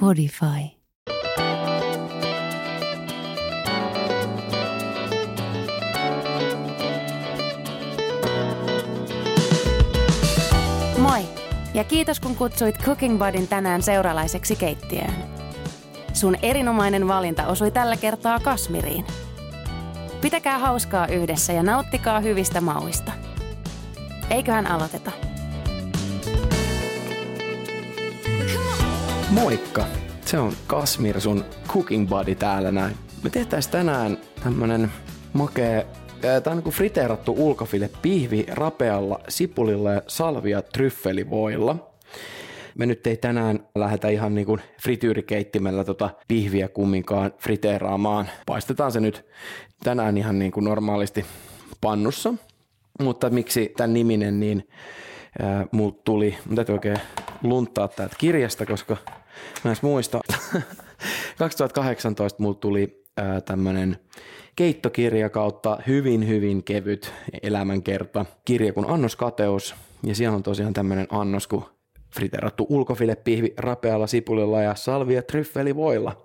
Podify. Moi! Ja kiitos kun kutsuit Cooking Budin tänään seuralaiseksi keittiöön. Sun erinomainen valinta osui tällä kertaa Kasmiriin. Pitäkää hauskaa yhdessä ja nauttikaa hyvistä mauista. Eiköhän aloiteta. Moikka! Se on Kasmir, sun cooking buddy täällä näin. Me tehtäis tänään tämmönen makee Tämä on niin friteerattu ulkofile pihvi rapealla sipulilla ja salvia tryffelivoilla. Me nyt ei tänään lähdetä ihan niin kuin frityyrikeittimellä tota pihviä kumminkaan friteeraamaan. Paistetaan se nyt tänään ihan niin kuin normaalisti pannussa. Mutta miksi tämän niminen, niin äh, muut tuli, mun täytyy oikein lunttaa täältä kirjasta, koska mä en muista. 2018 muut tuli äh, tämmönen keittokirja kautta hyvin, hyvin kevyt elämänkerta. Kirja kuin Annos Kateus, ja siellä on tosiaan tämmöinen annos kuin friterattu ulkofilepihvi rapealla sipulilla ja salvia tryffelivoilla.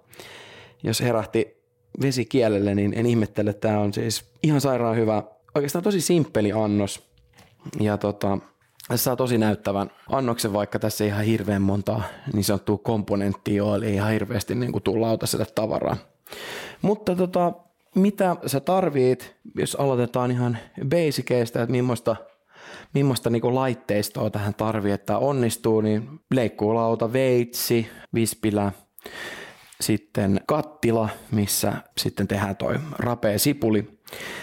Jos herähti vesi kielelle, niin en ihmettele, että tämä on siis ihan sairaan hyvä, oikeastaan tosi simppeli annos. Ja tota, tässä saa tosi näyttävän annoksen, vaikka tässä ei ihan hirveän monta niin sanottua komponenttia ole, eli ihan hirveästi niin kuin tuu lautaselle tavaraa. Mutta tota, mitä sä tarvit, jos aloitetaan ihan basiceista, että millaista, millaista niin laitteistoa tähän tarvii, että onnistuu, niin leikkuulauta, veitsi, vispilä, sitten kattila, missä sitten tehdään toi rapea sipuli.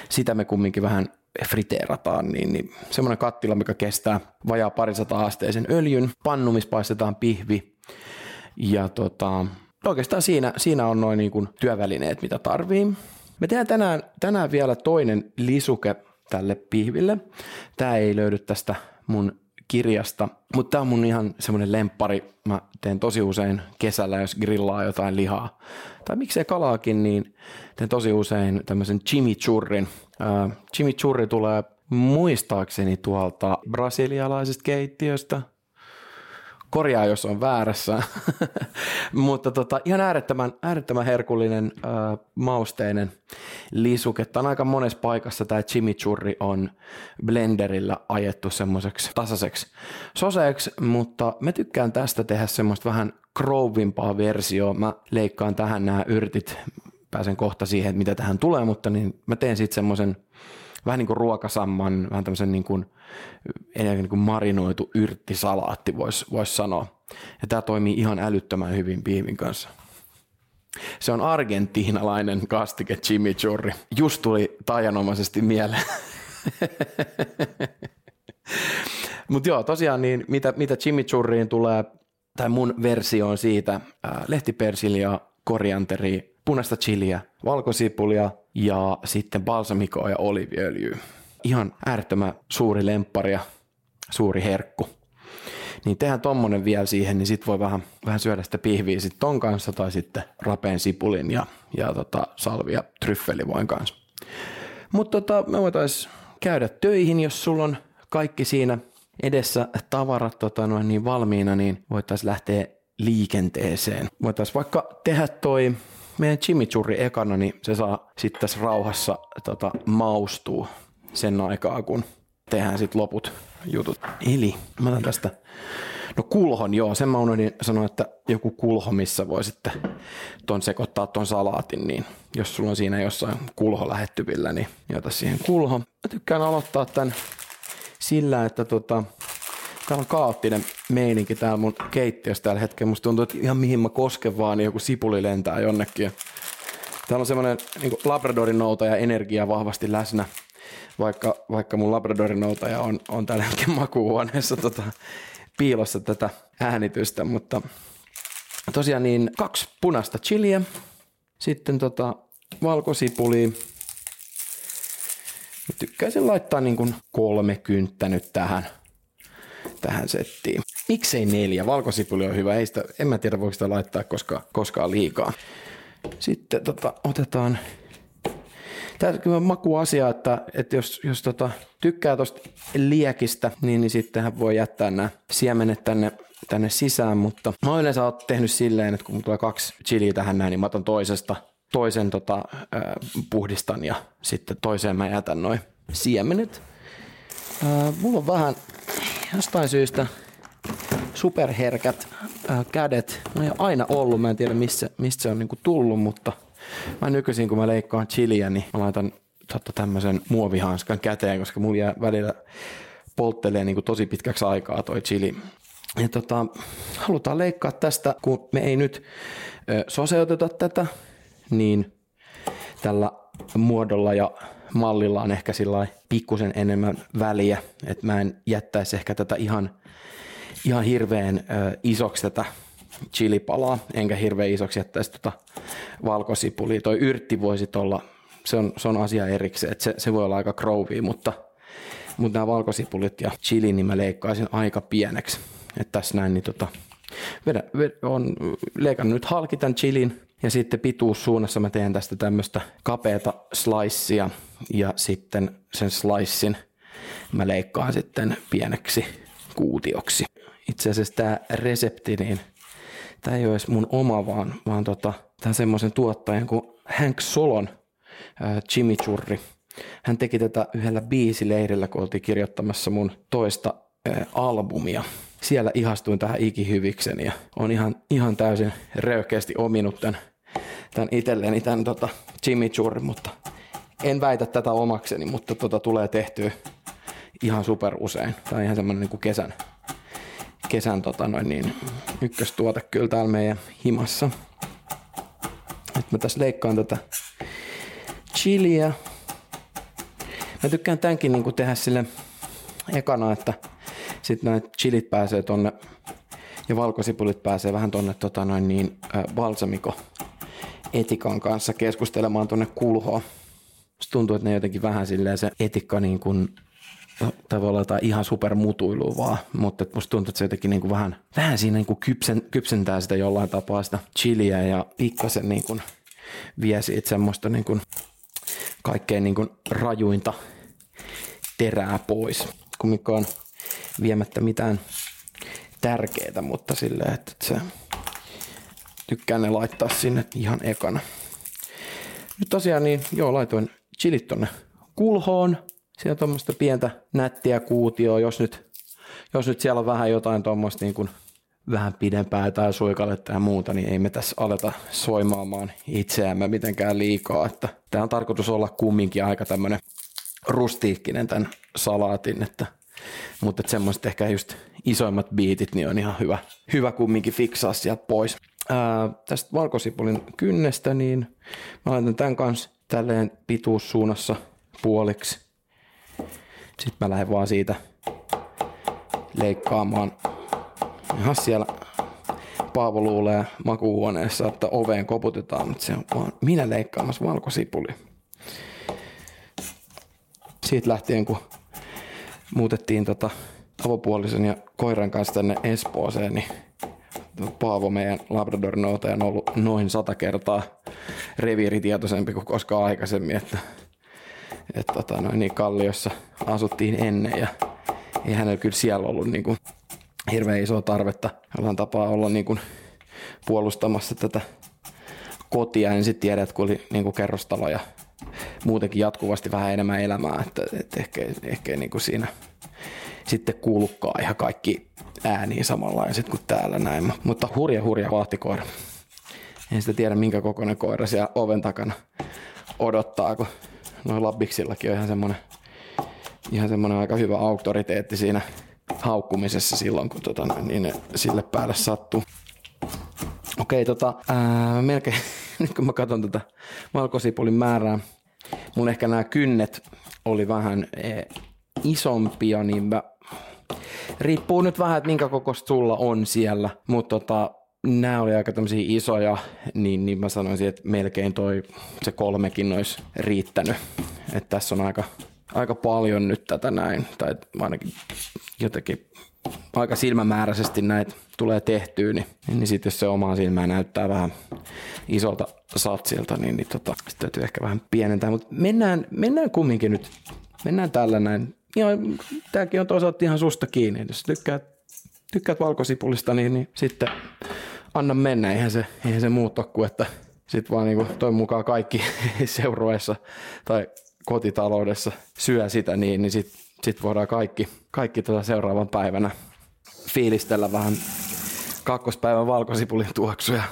Sitä me kumminkin vähän friteerataan, niin, niin semmoinen kattila, mikä kestää vajaa parisata asteisen öljyn, pannu, missä paistetaan pihvi. Ja tota, oikeastaan siinä, siinä on noin niin työvälineet, mitä tarvii. Me tehdään tänään, tänään vielä toinen lisuke tälle pihville. Tämä ei löydy tästä mun kirjasta, mutta tämä on mun ihan semmoinen lemppari. Mä teen tosi usein kesällä, jos grillaa jotain lihaa. Tai miksei kalaakin, niin teen tosi usein tämmöisen chimichurrin. Uh, chimichurri tulee muistaakseni tuolta brasilialaisesta keittiöstä – korjaa, jos on väärässä. Mutta tota, ihan äärettömän, äärettömän herkullinen äh, mausteinen lisuke. Tämä on aika monessa paikassa tämä chimichurri on blenderillä ajettu semmoiseksi tasaiseksi soseeksi, mutta mä tykkään tästä tehdä semmoista vähän krouvimpaa versiota. Mä leikkaan tähän nämä yrtit, pääsen kohta siihen, mitä tähän tulee, mutta niin mä teen sitten semmoisen vähän niin kuin ruokasamman, vähän tämmöisen niin kuin, enemmän niin kuin marinoitu yrttisalaatti voisi vois sanoa. Ja tämä toimii ihan älyttömän hyvin piivin kanssa. Se on argentiinalainen kastike chimichurri. Just tuli tajanomaisesti mieleen. Mutta joo, tosiaan niin mitä, mitä chimichurriin tulee, tai mun versio on siitä, ää, lehtipersilia, korianteri, punaista chiliä, valkosipulia ja sitten balsamikoa ja oliviöljyä. Ihan äärettömän suuri lemppari ja suuri herkku. Niin tehdään tommonen vielä siihen, niin sit voi vähän, vähän syödä sitä pihviä sit ton kanssa tai sitten rapeen sipulin ja, ja tota, salvia tryffelivoin kanssa. Mutta tota, me voitais käydä töihin, jos sulla on kaikki siinä edessä tavarat tota, noin niin valmiina, niin voitaisiin lähteä liikenteeseen. Voitaisiin vaikka tehdä toi meidän chimichurri ekana, niin se saa sitten tässä rauhassa tota, maustua sen aikaa, kun tehdään sitten loput jutut. Eli mä otan tästä, no kulhon, joo, sen mä unohdin sanoa, että joku kulho, missä voi sitten ton sekoittaa ton salaatin, niin jos sulla on siinä jossain kulho lähettyvillä, niin ota siihen kulho. Mä tykkään aloittaa tämän sillä, että tota, Täällä on kaoottinen meininki täällä mun keittiössä tällä hetkellä. Musta tuntuu, että ihan mihin mä kosken vaan, niin joku sipuli lentää jonnekin. Täällä on semmoinen niin Labradorin noutaja energia vahvasti läsnä, vaikka, vaikka mun Labradorin noutaja on, on tällä hetkellä makuuhuoneessa tota, piilossa tätä äänitystä, mutta tosiaan niin kaksi punaista chiliä, sitten tota valkosipulia, tykkäisin laittaa niin kolme kynttä nyt tähän tähän settiin. Miksei neljä? Valkosipuli on hyvä. Ei sitä, en mä tiedä, voiko sitä laittaa koska, koskaan liikaa. Sitten tota, otetaan Tämä on makuasia, että, että jos, jos tota, tykkää tuosta liekistä, niin, niin sittenhän voi jättää nämä siemenet tänne, tänne sisään, mutta mä oon yleensä tehnyt silleen, että kun tulee kaksi chiliä tähän näin, niin mä otan toisesta toisen tota, äh, puhdistan ja sitten toiseen mä jätän noin siemenet. Äh, mulla on vähän jostain syystä superherkät äh, kädet. Mä en aina ollut, mä en tiedä missä, mistä se on niinku tullut, mutta mä nykyisin kun mä leikkaan chiliä, niin mä laitan totta tämmöisen muovihanskan käteen, koska mulla jää välillä polttelee niinku tosi pitkäksi aikaa toi chili. Ja tota, halutaan leikkaa tästä, kun me ei nyt ö, soseuteta tätä, niin tällä muodolla ja mallilla on ehkä pikkusen enemmän väliä, että mä en jättäisi ehkä tätä ihan, ihan hirveän ö, isoksi tätä chilipalaa, enkä hirveän isoksi jättäisi tota valkosipulia. Toi yrtti voisi olla, se on, se on asia erikseen, että se, se voi olla aika krouvia, mutta, mutta nämä valkosipulit ja chili, niin mä leikkaisin aika pieneksi. Että tässä näin, niin tota, vedä, vedä, on leikannut nyt halki tämän chilin, ja sitten pituussuunnassa mä teen tästä tämmöistä kapeata slicea ja sitten sen slicein mä leikkaan sitten pieneksi kuutioksi. Itse asiassa tämä resepti, niin tämä ei ole edes mun oma, vaan, vaan tota, tämä semmoisen tuottajan kuin Hank Solon äh, chimichurri. Hän teki tätä yhdellä biisileirillä, kun oltiin kirjoittamassa mun toista äh, albumia. Siellä ihastuin tähän ikihyviksen ja on ihan, ihan täysin röykeästi ominut tämän tämän itselleni, tämän tota, chimichurri, mutta en väitä tätä omakseni, mutta tota tulee tehtyä ihan super usein. Tämä on ihan semmoinen niin kesän, kesän tota noin niin, ykköstuote kyllä täällä meidän himassa. Nyt mä tässä leikkaan tätä chiliä. Mä tykkään tämänkin niin kuin tehdä sille ekana, että sitten näitä chilit pääsee tonne ja valkosipulit pääsee vähän tonne tota noin niin, äh, balsamiko etikan kanssa keskustelemaan tuonne kulhoon. Musta tuntuu, että ne jotenkin vähän silleen se etikka niin kuin no, tavallaan tai ihan supermutuilu vaan, mutta musta tuntuu, että se jotenkin niin kuin vähän, vähän siinä niin kuin kypsen, kypsentää sitä jollain tapaa sitä chiliä ja pikkasen niin kuin vie siitä semmoista niin kuin kaikkein niin kuin rajuinta terää pois. Kumminkaan viemättä mitään tärkeää, mutta silleen, että se tykkään ne laittaa sinne ihan ekana. Nyt tosiaan niin, joo, laitoin chilit tonne kulhoon. Siellä tuommoista pientä nättiä kuutioa, jos nyt, jos nyt siellä on vähän jotain tuommoista niin kuin vähän pidempää tai suikaletta ja muuta, niin ei me tässä aleta soimaamaan itseämme mitenkään liikaa. Että tämä on tarkoitus olla kumminkin aika tämmöinen rustiikkinen tämän salaatin, että, mutta että semmoiset ehkä just isoimmat biitit niin on ihan hyvä, hyvä kumminkin fiksaa sieltä pois ää, tästä valkosipulin kynnestä, niin mä laitan tämän kanssa tälleen pituussuunnassa puoliksi. Sitten mä lähden vaan siitä leikkaamaan. Ihan siellä Paavo luulee makuuhuoneessa, että oveen koputetaan, mutta se on vaan minä leikkaamassa valkosipuli. Siitä lähtien, kun muutettiin tota avopuolisen ja koiran kanssa tänne Espooseen, niin Paavo, meidän Labrador on ollut noin sata kertaa reviiritietoisempi kuin koskaan aikaisemmin, että, että tota, noin niin Kalliossa asuttiin ennen ja ei hänellä kyllä siellä ollut niin kuin hirveän isoa tarvetta jollain tapaa olla niin kuin puolustamassa tätä kotia. En sitten tiedä, että kun oli niin kuin kerrostalo ja muutenkin jatkuvasti vähän enemmän elämää, että, että ehkä, ehkä niin kuin siinä sitten kuulukaan ihan kaikki ääniä samanlaiset kuin täällä näin. Mutta hurja hurja vahtikoira. En sitä tiedä minkä kokoinen koira siellä oven takana odottaa, kun noin labbiksillakin on ihan semmoinen, ihan semmoinen aika hyvä auktoriteetti siinä haukkumisessa silloin, kun tota, niin sille päälle sattuu. Okei, tota, ää, melkein, nyt kun mä katson tätä valkosipulin määrää, mun ehkä nämä kynnet oli vähän e, isompia, niin mä riippuu nyt vähän, että minkä kokoista sulla on siellä, mutta tota, nämä oli aika tämmöisiä isoja, niin, niin mä sanoisin, että melkein toi se kolmekin olisi riittänyt. Että tässä on aika, aika paljon nyt tätä näin, tai ainakin jotenkin aika silmämääräisesti näitä tulee tehtyä, niin, niin sitten jos se omaa silmää näyttää vähän isolta satsilta, niin, niin tota, sitten täytyy ehkä vähän pienentää. Mutta mennään, mennään kumminkin nyt, mennään tällä näin. Ja tämäkin on toisaalta ihan susta kiinni. Jos tykkäät, tykkäät valkosipulista, niin, niin sitten anna mennä. Eihän se, eihän se muut kuin, että sitten vaan niin toi mukaan kaikki seurueessa tai kotitaloudessa syö sitä, niin, niin sitten sit voidaan kaikki, kaikki tuota seuraavan päivänä fiilistellä vähän kakkospäivän valkosipulin tuoksuja.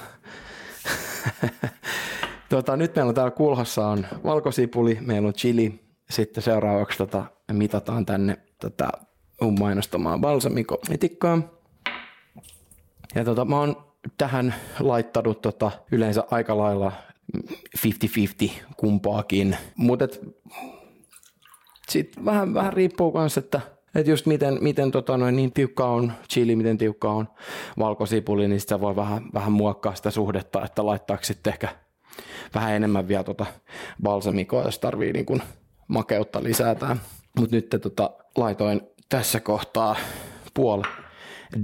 tota, nyt meillä on täällä kulhossa on valkosipuli, meillä on chili, sitten seuraavaksi tota, mitataan tänne tätä mun mainostamaa balsamiko-etikkaa. Ja tota, mä oon tähän laittanut tota, yleensä aika lailla 50-50 kumpaakin, mutta sitten vähän, vähän riippuu myös, että että just miten, miten tota noin, niin tiukka on chili, miten tiukka on valkosipuli, niin sitä voi vähän, vähän muokkaa sitä suhdetta, että laittaako sitten ehkä vähän enemmän vielä tota balsamikoa, jos tarvii niin kuin makeutta lisätä. Mutta nyt tota, laitoin tässä kohtaa puoli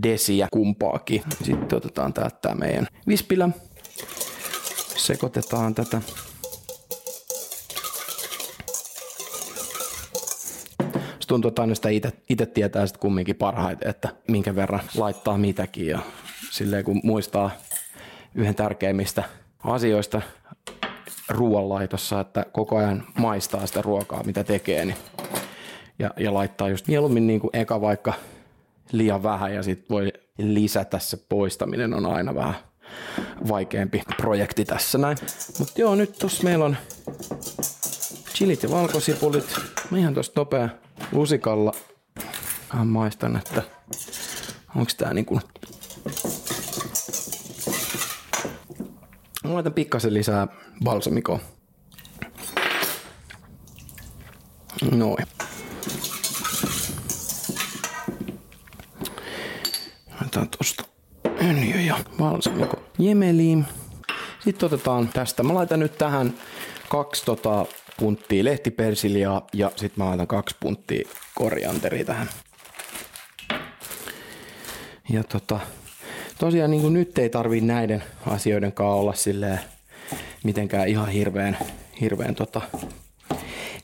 desiä kumpaakin. Sitten otetaan täältä meidän vispilä. Sekoitetaan tätä tuntuu, että aina sitä itse tietää sitten kumminkin parhaiten, että minkä verran laittaa mitäkin. Ja silleen kun muistaa yhden tärkeimmistä asioista ruoanlaitossa, että koko ajan maistaa sitä ruokaa, mitä tekee, niin ja, ja laittaa just mieluummin niin kuin eka vaikka liian vähän ja sitten voi lisätä se poistaminen on aina vähän vaikeampi projekti tässä näin. Mutta joo, nyt tuossa meillä on chilit ja valkosipulit. Mä ihan tuosta nopea lusikalla vähän maistan, että onko tää niinku... Mä laitan pikkasen lisää balsamikoa. Noin. Otetaan tosta öljy ja balsamiko jemeliin. Sitten otetaan tästä. Mä laitan nyt tähän kaksi tota punttia lehtipersiliaa ja sitten mä laitan kaksi punttia korianteria tähän. Ja tota, tosiaan niin nyt ei tarvii näiden asioiden kanssa olla silleen mitenkään ihan hirveän, hirveän tota,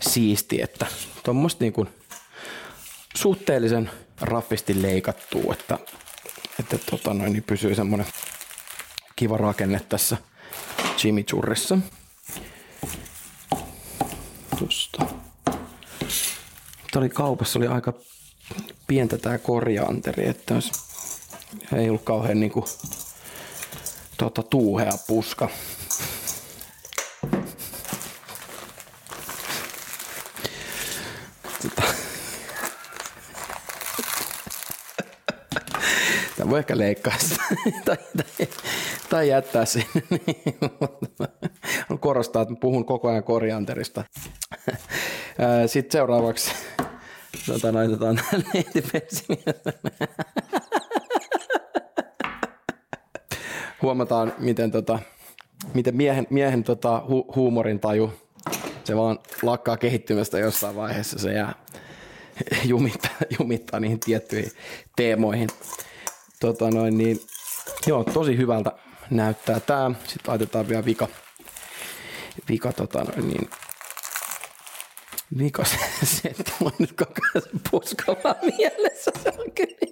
siisti, että tuommoista niin suhteellisen raffisti leikattuu, että, että tota noin, niin pysyy semmoinen kiva rakenne tässä chimichurrissa tuosta. Tämä oli kaupassa, oli aika pientä tämä korianteri, että olisi, ei ollut kauhean niinku, tota, tuuhea puska. Tämä voi ehkä leikkaa sitä tai, tai, tai jättää sinne. on korostaa, että puhun koko ajan korianterista. Sitten seuraavaksi tota, laitetaan Huomataan, miten, tota, miten miehen, miehen tota, hu, huumorin taju, se vaan lakkaa kehittymästä jossain vaiheessa. Se jää jumittaa, jumittaa niihin tiettyihin teemoihin. Tota noin, niin, joo, tosi hyvältä näyttää tämä. Sitten laitetaan vielä vika, vika tota noin, niin, vika se, se että mulla nyt koko ajan se puska vaan mielessä. Se on kyllä.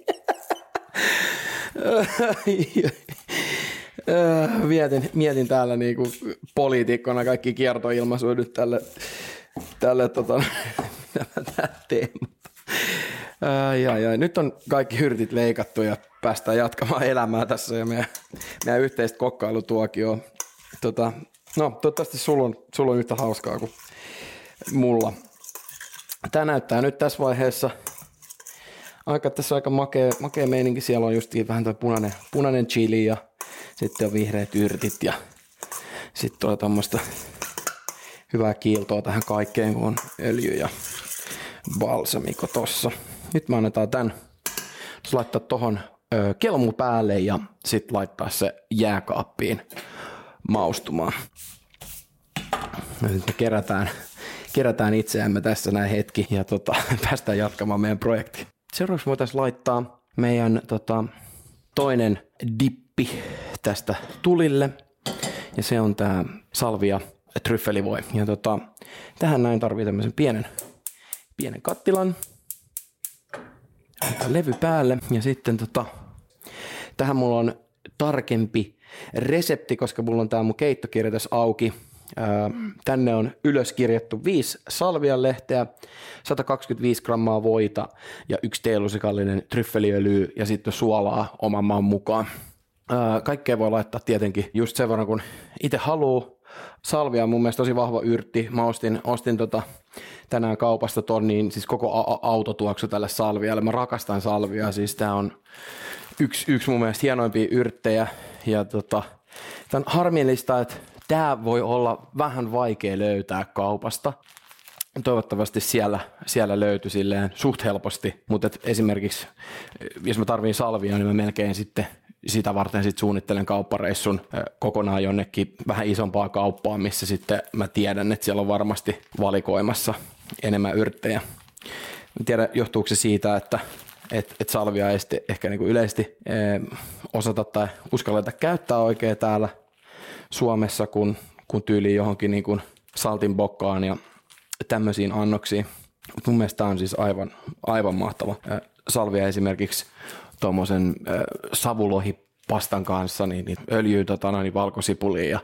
Mietin, mietin täällä niinku poliitikkona kaikki kiertoilmaisuudet tälle, tälle tota, mitä. Ai, ai, ai. Nyt on kaikki hyrtit leikattu ja päästään jatkamaan elämää tässä ja meidän, meidän yhteistä kokkailutuokio. Tota, no, toivottavasti sulla on, sulla on yhtä hauskaa kuin mulla. Tämä näyttää nyt tässä vaiheessa aika, tässä aika makea, makea meininki. Siellä on just vähän tuo punainen, punainen chili ja sitten on vihreät yrtit ja sitten tulee tuommoista hyvää kiiltoa tähän kaikkeen, kun on öljy ja balsamiko tossa. Nyt me annetaan tämän laittaa tuohon kelmu päälle ja sitten laittaa se jääkaappiin maustumaan. Sitten me kerätään, kerätään itseämme tässä näin hetki ja tota, päästään jatkamaan meidän projekti. Seuraavaksi voitaisiin laittaa meidän tota, toinen dippi tästä tulille. Ja se on tämä salvia tryffelivoi. Ja tota, tähän näin tarvii tämmöisen pienen, pienen kattilan. Levy päälle ja sitten tota, tähän mulla on tarkempi resepti, koska mulla on tää mun keittokirja tässä auki. Tänne on ylöskirjattu viisi salvianlehteä, 125 grammaa voita ja yksi teelusikallinen tryffeliöljy ja sitten suolaa oman maan mukaan. Kaikkea voi laittaa tietenkin just sen verran, kun itse haluaa. Salvia on mun mielestä tosi vahva yrtti. Mä ostin, ostin tota, tänään kaupasta ton, niin siis koko a- autotuoksu tälle salvialle. Mä rakastan salvia, siis tää on yksi, yksi mun mielestä hienoimpia yrttejä. Ja tota, tää on harmillista, että tämä voi olla vähän vaikea löytää kaupasta. Toivottavasti siellä, siellä löytyy silleen suht helposti, mutta esimerkiksi jos mä tarviin salvia, niin mä melkein sitten sitä varten sit suunnittelen kauppareissun kokonaan jonnekin vähän isompaa kauppaa, missä sitten mä tiedän, että siellä on varmasti valikoimassa enemmän yrttejä. Mä tiedän, johtuuko se siitä, että et, et salvia ei sitten ehkä niinku yleisesti osata tai uskalleta käyttää oikein täällä Suomessa, kun, kun tyyliin johonkin niinku saltin bokkaan ja tämmöisiin annoksiin. Mun mielestä tämä on siis aivan, aivan mahtava. Salvia esimerkiksi tuommoisen savulohi pastan kanssa, niin, niin öljyä, tota, niin valkosipulia ja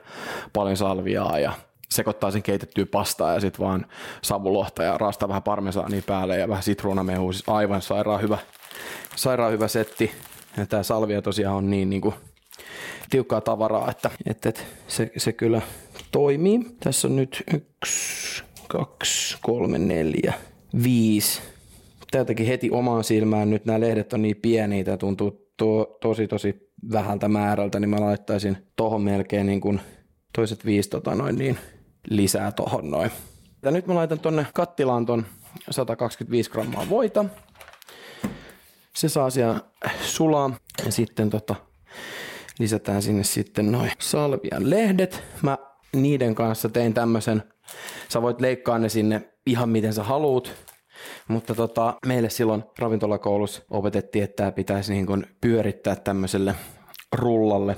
paljon salviaa ja sekoittaa sen keitettyä pastaa ja sitten vaan savulohta ja raastaa vähän parmesaania päälle ja vähän sitruunamehua, siis aivan sairaan hyvä, sairaan hyvä setti. Tämä salvia tosiaan on niin, niin kuin tiukkaa tavaraa, että, että, että se, se kyllä toimii. Tässä on nyt yksi, kaksi, kolme, neljä, viisi jotenkin heti omaan silmään, nyt nämä lehdet on niin pieniä, tämä tuntuu to, tosi tosi vähältä määrältä, niin mä laittaisin tohon melkein niin kuin toiset viisi tota noin niin lisää tohon noin. Ja nyt mä laitan tonne kattilaan ton 125 grammaa voita. Se saa siellä sulaa ja sitten tota, lisätään sinne sitten noin salvian lehdet. Mä niiden kanssa tein tämmöisen, sä voit leikkaa ne sinne ihan miten sä haluut. Mutta tota, meille silloin ravintolakoulussa opetettiin, että tämä pitäisi niin kuin pyörittää tämmöiselle rullalle.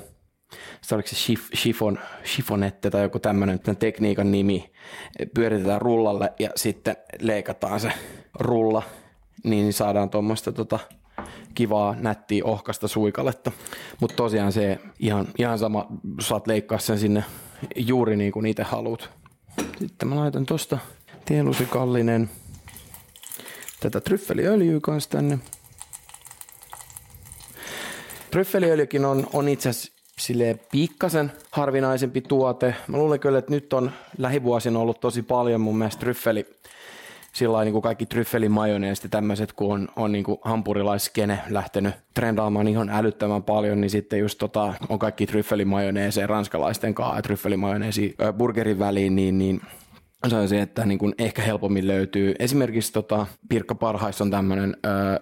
Se oliko se chif, chifon, chifonette tai joku tämmöinen tekniikan nimi. Pyöritetään rullalle ja sitten leikataan se rulla, niin saadaan tuommoista tota, kivaa, nättiä, ohkasta suikaletta. Mutta tosiaan se ihan, ihan sama, saat leikkaa sen sinne juuri niin kuin itse haluat. Sitten mä laitan tosta tielusikallinen tätä tryffeliöljyä kanssa tänne. Tryffeliöljykin on, on itse asiassa silleen pikkasen harvinaisempi tuote. Mä luulen kyllä, että nyt on lähivuosina ollut tosi paljon mun mielestä tryffeli, sillä niin kuin kaikki tryffelin majoneesti tämmöiset, kun on, on niin kuin hampurilaiskene lähtenyt trendaamaan ihan älyttömän paljon, niin sitten just tota, on kaikki tryffelimajoneeseja ranskalaisten kanssa ja tryffelimajoneesi burgerin väliin, niin, niin sanoisin, että niin kuin ehkä helpommin löytyy. Esimerkiksi tota, Pirkka Parhaissa on tämmöinen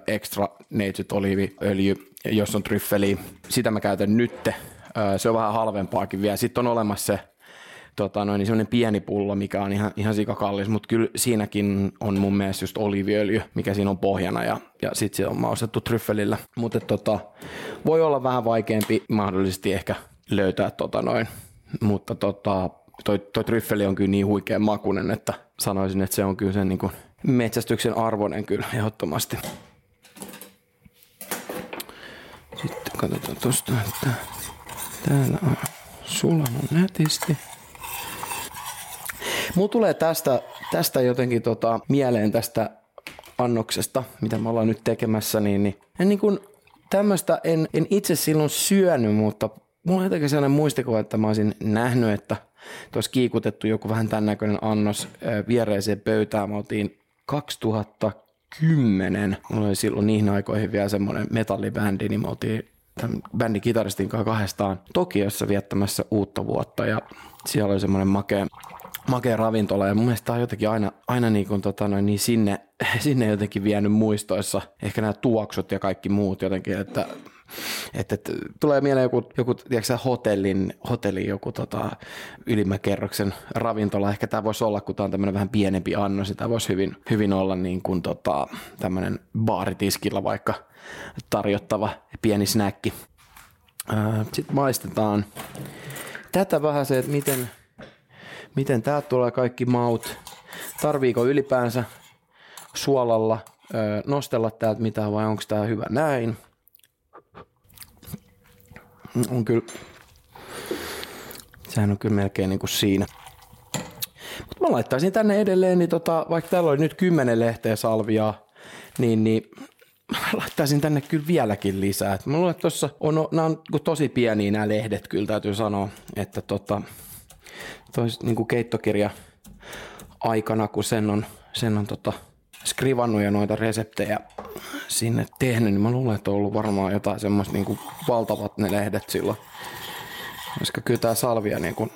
extra neitsyt oliiviöljy, jos on tryffeli. Sitä mä käytän nytte. Ö, se on vähän halvempaakin vielä. Sitten on olemassa se tota, noin, niin semmoinen pieni pullo, mikä on ihan, ihan sikakallis, mutta kyllä siinäkin on mun mielestä just oliiviöljy, mikä siinä on pohjana ja, ja sitten se on maustettu tryffelillä. Mutta tota, voi olla vähän vaikeampi mahdollisesti ehkä löytää tota noin, mutta tota, toi, toi tryffeli on kyllä niin huikea makunen, että sanoisin, että se on kyllä sen niin kuin metsästyksen arvoinen kyllä ehdottomasti. Sitten katsotaan tuosta, että täällä on sulanut nätisti. Mulla tulee tästä, tästä jotenkin tota, mieleen tästä annoksesta, mitä me ollaan nyt tekemässä, niin, niin, en niin kuin, tämmöistä en, en itse silloin syönyt, mutta mulla on jotenkin sellainen muistikuva, että mä olisin nähnyt, että tuossa kiikutettu joku vähän tämän näköinen annos viereiseen pöytään. Me oltiin 2010, mulla oli silloin niihin aikoihin vielä semmoinen metallibändi, niin me oltiin tämän bändin kitaristin kanssa kahdestaan Tokiossa viettämässä uutta vuotta. Ja siellä oli semmoinen makea, makea ravintola. Ja mun mielestä tämä on jotenkin aina, aina niin, kuin, tota, noin, niin sinne, sinne jotenkin vienyt muistoissa. Ehkä nämä tuoksut ja kaikki muut jotenkin, että että, että tulee mieleen joku, joku tiedätkö, hotellin, hotellin joku tota, ylimmäkerroksen ravintola. Ehkä tämä voisi olla, kun tämä on tämmöinen vähän pienempi annos, niin tämä voisi hyvin, hyvin olla niin kuin tota, tämmöinen baaritiskillä vaikka tarjottava pieni snäkki. Sitten maistetaan tätä vähän se, että miten, miten täältä tulee kaikki maut. Tarviiko ylipäänsä suolalla nostella täältä mitään vai onko tämä hyvä näin? On kyllä, sehän on kyllä melkein niin kuin siinä. Mutta mä laittaisin tänne edelleen, niin tota, vaikka täällä oli nyt kymmenen lehteä salviaa, niin, niin laittaisin tänne kyllä vieläkin lisää. Et mä luulen, että tuossa on, nämä on tosi pieniä nämä lehdet kyllä täytyy sanoa, että tota, tois, niin kuin keittokirja aikana, kun sen on, sen on tota, skrivannut ja noita reseptejä sinne tehnyt, niin mä luulen, että on ollut varmaan jotain semmoista niin valtavat ne lehdet silloin. Koska kyllä tämä salvia niin kuin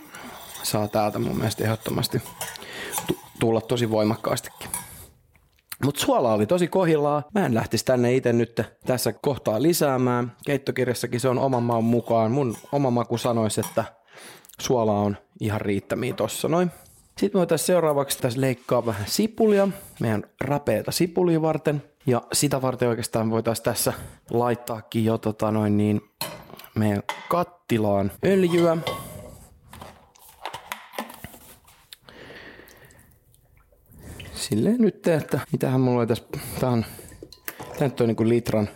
saa täältä mun mielestä ehdottomasti tulla tosi voimakkaastikin. Mutta suola oli tosi kohillaan. Mä en lähtisi tänne itse nyt tässä kohtaa lisäämään. Keittokirjassakin se on oman maun mukaan. Mun oma maku sanoisi, että suola on ihan riittämiä tossa noin. Sitten voitaisiin seuraavaksi tässä leikkaa vähän sipulia, meidän rapeita sipulia varten. Ja sitä varten oikeastaan voitaisiin tässä laittaakin jo tota noin niin, meidän kattilaan öljyä. Silleen nyt, että mitähän mulla oli tässä, tää on, tää nyt on niinku litran,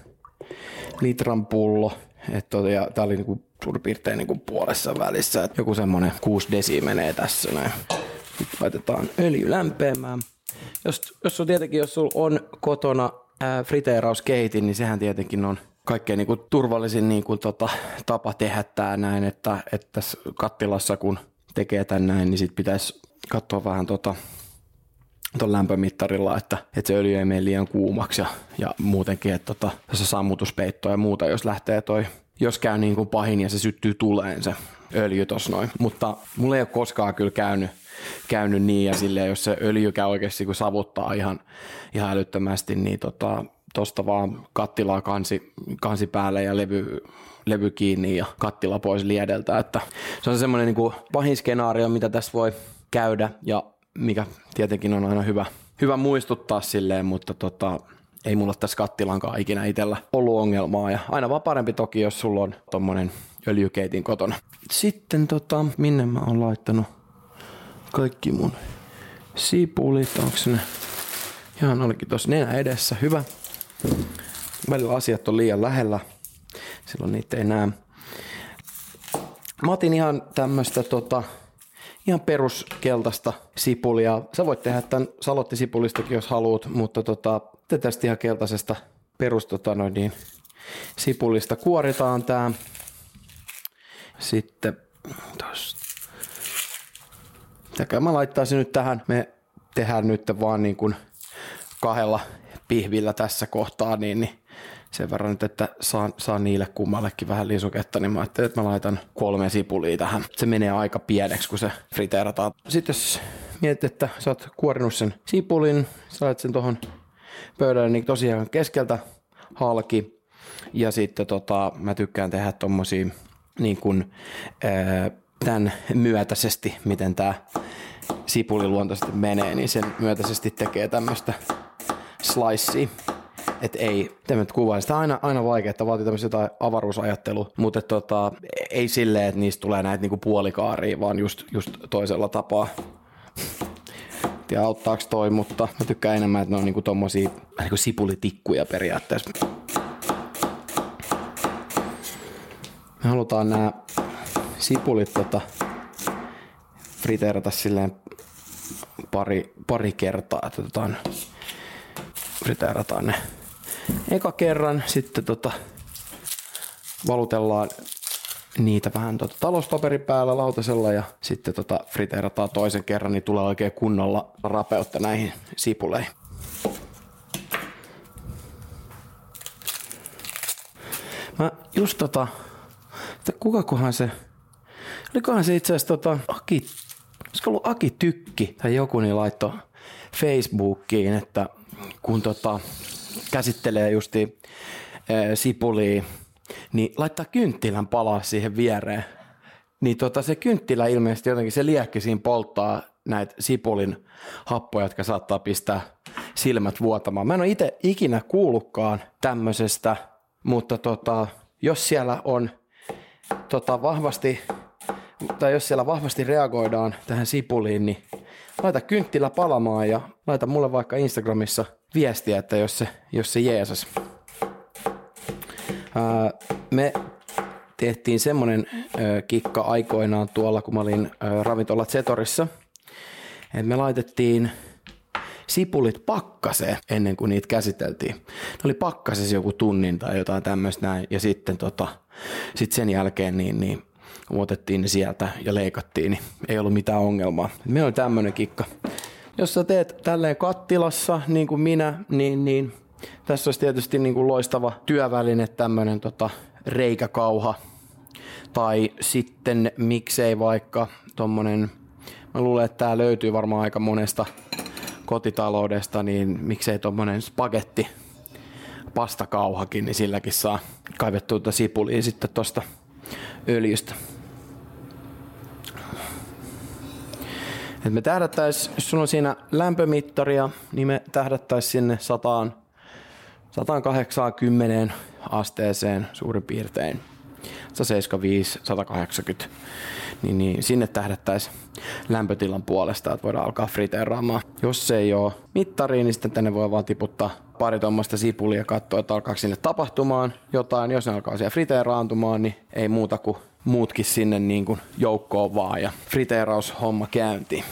litran pullo. Että tota, ja tää oli niinku suurin piirtein niinku puolessa välissä, että joku semmonen 6 desi menee tässä näin. Sitten laitetaan öljy lämpeämään. Jos, jos on tietenkin, jos sulla on kotona ää, friteerauskeitin, niin sehän tietenkin on kaikkein niin kuin turvallisin niin kuin, tota, tapa tehdä tämä näin, että, että tässä kattilassa kun tekee tän näin, niin sit pitäisi katsoa vähän tota, tuon lämpömittarilla, että, että se öljy ei mene liian kuumaksi ja, ja muutenkin, että tota, tässä sammutuspeittoa ja muuta, jos lähtee toi, jos käy niin kuin pahin ja se syttyy tuleen se öljy tossa noin. Mutta mulla ei ole koskaan kyllä käynyt käynyt niin ja sille jos se öljy käy oikeasti kun savuttaa ihan, ihan älyttömästi, niin tota, tosta vaan kattilaa kansi, kansi päälle ja levy, levy kiinni ja kattila pois liedeltä. Että se on semmoinen niin kuin pahin skenaario, mitä tässä voi käydä ja mikä tietenkin on aina hyvä, hyvä muistuttaa silleen, mutta tota, ei mulla tässä kattilankaan ikinä itsellä ollut ongelmaa ja aina vaan parempi toki, jos sulla on tommonen öljykeitin kotona. Sitten tota, minne mä oon laittanut kaikki mun sipulit, onko ne ihan olikin tuossa nenä edessä, hyvä. Välillä asiat on liian lähellä, silloin niitä ei näe. Mä otin ihan tämmöstä tota, ihan peruskeltaista sipulia. Sä voit tehdä tämän salottisipulistakin, jos haluat, mutta tota, tästä ihan keltaisesta perus tota, noin niin, sipulista kuoritaan tää. Sitten tosta Mitäkään mä laittaisin nyt tähän. Me tehdään nyt vaan niin kuin kahdella pihvillä tässä kohtaa, niin, niin sen verran nyt, että saan, saan niille kummallekin vähän lisuketta, niin mä ajattelin, että mä laitan kolme sipulia tähän. Se menee aika pieneksi, kun se friteerataan. Sitten jos mietit, että sä oot kuorinut sen sipulin, sä laitat sen tuohon pöydälle, niin tosiaan keskeltä halki. Ja sitten tota, mä tykkään tehdä tommosia niin kuin, ää, tämän myötäisesti, miten tämä sipuli luontaisesti menee, niin sen myötäisesti tekee tämmöistä slicea. Että ei, tämmöistä kuvaa. Sitä on aina, aina vaikea, että vaatii tämmöistä jotain avaruusajattelua, mutta tota, ei silleen, että niistä tulee näitä niinku puolikaaria, vaan just, just toisella tapaa. Ja auttaako toi, mutta mä tykkään enemmän, että ne on niinku tommosia niinku sipulitikkuja periaatteessa. Me halutaan nämä sipulit tota, friteerata silleen pari, pari kertaa, että tota, friteerataan ne eka kerran, sitten tota, valutellaan niitä vähän tota, talouspaperin päällä lautasella ja sitten tota, friteerataan toisen kerran, niin tulee oikein kunnolla rapeutta näihin sipuleihin. Mä just tota, että kukakohan se Olikohan se itse asiassa tota, Aki, olisiko ollut Aki Tykki tai joku, niin laittoi Facebookiin, että kun tota, käsittelee justi e, sipulia niin laittaa kynttilän palaa siihen viereen. Niin tota, se kynttilä ilmeisesti jotenkin se liekki siinä polttaa näitä sipulin happoja, jotka saattaa pistää silmät vuotamaan. Mä en ole itse ikinä kuullutkaan tämmöisestä, mutta tota, jos siellä on tota, vahvasti, tai jos siellä vahvasti reagoidaan tähän sipuliin, niin laita kynttilä palamaan ja laita mulle vaikka Instagramissa viestiä, että jos se, jos se jeesas. Ää, me tehtiin semmoinen kikka aikoinaan tuolla, kun mä olin ää, ravintola Zetorissa, että me laitettiin sipulit pakkaseen ennen kuin niitä käsiteltiin. Ne oli pakkasessa joku tunnin tai jotain tämmöistä näin, ja sitten tota, sit sen jälkeen niin, niin otettiin ne sieltä ja leikattiin, niin ei ollut mitään ongelmaa. Meillä oli tämmöinen kikka. Jos sä teet tälleen kattilassa, niin kuin minä, niin, niin tässä olisi tietysti niin kuin loistava työväline, tämmöinen tota, reikäkauha. Tai sitten miksei vaikka tommonen, mä luulen, että tämä löytyy varmaan aika monesta kotitaloudesta, niin miksei tuommoinen spagetti pastakauhakin, niin silläkin saa kaivettua tuota sipulia sitten tuosta öljystä. Et me tähdättäis, jos sulla on siinä lämpömittaria, niin me tähdättäis sinne 100, 180 asteeseen suurin piirtein. 175, 180 niin, niin sinne tähdättäisiin lämpötilan puolesta, että voidaan alkaa friteeraamaan. Jos se ei ole mittariin, niin sitten tänne voi vaan tiputtaa pari tuommoista sipulia ja katsoa, että alkaa sinne tapahtumaan jotain. Jos ne alkaa siellä friteeraantumaan, niin ei muuta kuin muutkin sinne niin kuin joukkoon vaan ja friteeraushomma käyntiin.